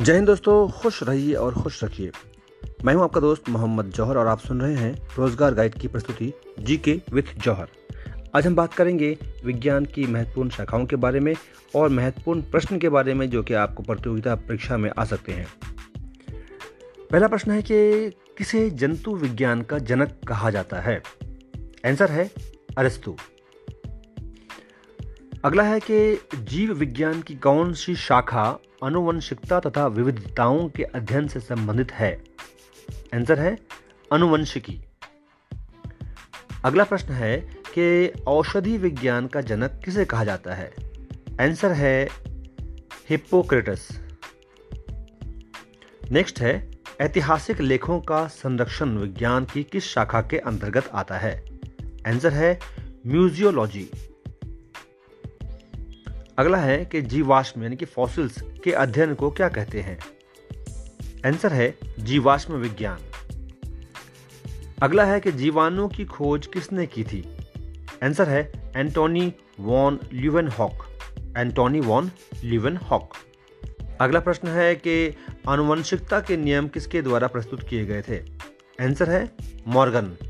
जय हिंद दोस्तों, खुश रहिए और खुश रखिए। मैं हूँ आपका दोस्त मोहम्मद जौहर और आप सुन रहे हैं रोज़गार गाइड की प्रस्तुति जी के विथ जौहर। आज हम बात करेंगे विज्ञान की महत्वपूर्ण शाखाओं के बारे में और महत्वपूर्ण प्रश्न के बारे में जो कि आपको प्रतियोगिता परीक्षा में आ सकते हैं। पहला प्रश्न है कि किसे जंतु विज्ञान का जनक कहा जाता है? आंसर है अरस्तु। अगला है कि जीव विज्ञान की कौन सी शाखा अनुवंशिकता तथा विविधताओं के अध्ययन से संबंधित है? आंसर है अनुवंशिकी। अगला प्रश्न है कि औषधि विज्ञान का जनक किसे कहा जाता है? आंसर है हिप्पोक्रेटस नेक्स्ट है, ऐतिहासिक लेखों का संरक्षण विज्ञान की किस शाखा के अंतर्गत आता है? आंसर है म्यूजियोलॉजी अगला है कि जीवाश्म, यानी कि फॉसिल्स के अध्ययन को क्या कहते हैं? आंसर है, जीवाश्म विज्ञान। अगला है कि जीवाणु की खोज किसने की थी? आंसर है Antonie van Leeuwenhoek Antonie van Leeuwenhoek अगला प्रश्न है कि आनुवंशिकता के नियम किसके द्वारा प्रस्तुत किए गए थे? आंसर है मॉर्गन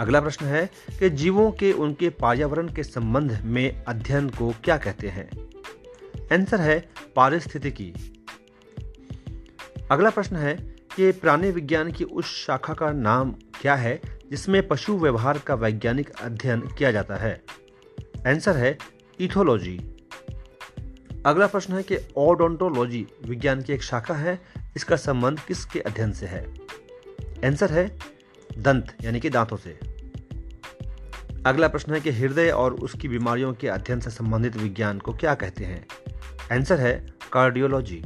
अगला प्रश्न है कि जीवों के उनके पर्यावरण के संबंध में अध्ययन को क्या कहते हैं? आंसर है पारिस्थितिकी। अगला प्रश्न है कि प्राणी विज्ञान की उस शाखा का नाम क्या है, जिसमें पशु व्यवहार का वैज्ञानिक अध्ययन किया जाता है? आंसर है इथोलॉजी। अगला प्रश्न है कि ओडोंटोलॉजी विज्ञान की एक शाखा है, इसका संबंध किसके अध्ययन से है? आंसर है दंत, यानी कि दांतों से। अगला प्रश्न है कि हृदय और उसकी बीमारियों के अध्ययन से संबंधित विज्ञान को क्या कहते हैं? आंसर है कार्डियोलॉजी।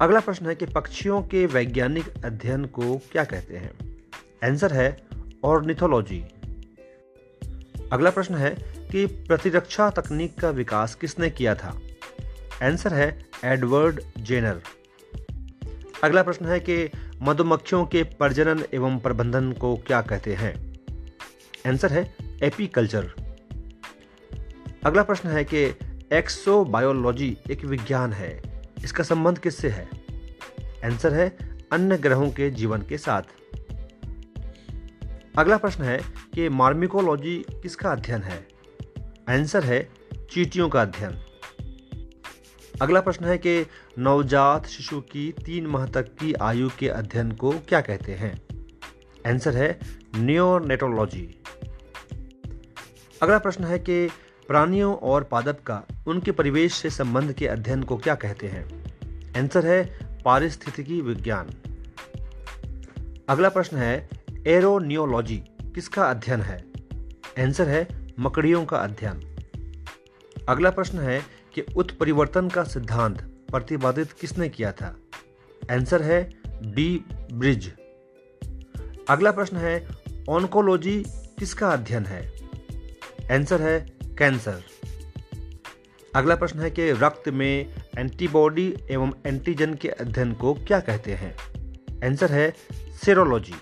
अगला प्रश्न है कि पक्षियों के वैज्ञानिक अध्ययन को क्या कहते हैं? आंसर है ऑर्निथोलॉजी। अगला प्रश्न है कि प्रतिरक्षा तकनीक का विकास किसने किया था? आंसर है एडवर्ड जेनर। अगला प्रश्न है कि मधुमक्खियों के प्रजनन एवं प्रबंधन को क्या कहते हैं? आंसर है एपीकल्चर। अगला प्रश्न है कि एक्सोबायोलॉजी एक विज्ञान है। इसका संबंध किससे है? आंसर है अन्य ग्रहों के जीवन के साथ। अगला प्रश्न है कि मार्मिकोलॉजी किसका अध्ययन है? आंसर है चीटियों का अध्ययन। अगला प्रश्न है कि नवजात शिशु की तीन माह तक की आयु के अध्ययन को क्या कहते हैं? आंसर है नियोनेटोलॉजी अगला प्रश्न है कि प्राणियों और पादप का उनके परिवेश से संबंध के अध्ययन को क्या कहते हैं? आंसर है पारिस्थितिकी विज्ञान। अगला प्रश्न है एरोनियोलॉजी किसका अध्ययन है? आंसर है मकड़ियों का अध्ययन। अगला प्रश्न है कि उत्परिवर्तन का सिद्धांत प्रतिपादित किसने किया था? आंसर है डी ब्रिज अगला प्रश्न है ऑनकोलॉजी किसका अध्ययन है? आंसर है कैंसर अगला प्रश्न है कि रक्त में एंटीबॉडी एवं एंटीजन के अध्ययन को क्या कहते हैं? आंसर है सेरोलॉजी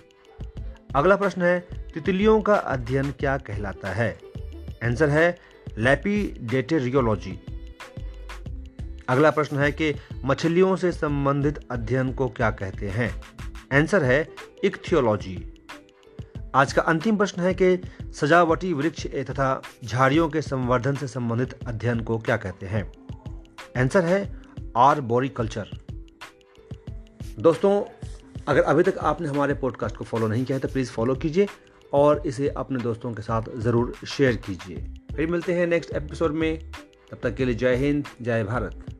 अगला प्रश्न है, तितलियों का अध्ययन क्या कहलाता है? आंसर है लैपीडेटेरियोलॉजी अगला प्रश्न है कि मछलियों से संबंधित अध्ययन को क्या कहते हैं? आंसर है इक्थियोलॉजी आज का अंतिम प्रश्न है कि सजावटी वृक्ष तथा झाड़ियों के संवर्धन से संबंधित अध्ययन को क्या कहते हैं? आंसर है आर्बोरिकल्चर दोस्तों, अगर अभी तक आपने हमारे पॉडकास्ट को फॉलो नहीं किया है तो प्लीज़ फॉलो कीजिए और इसे अपने दोस्तों के साथ ज़रूर शेयर कीजिए। फिर मिलते हैं नेक्स्ट एपिसोड में। तब तक के लिए जय हिंद, जय भारत।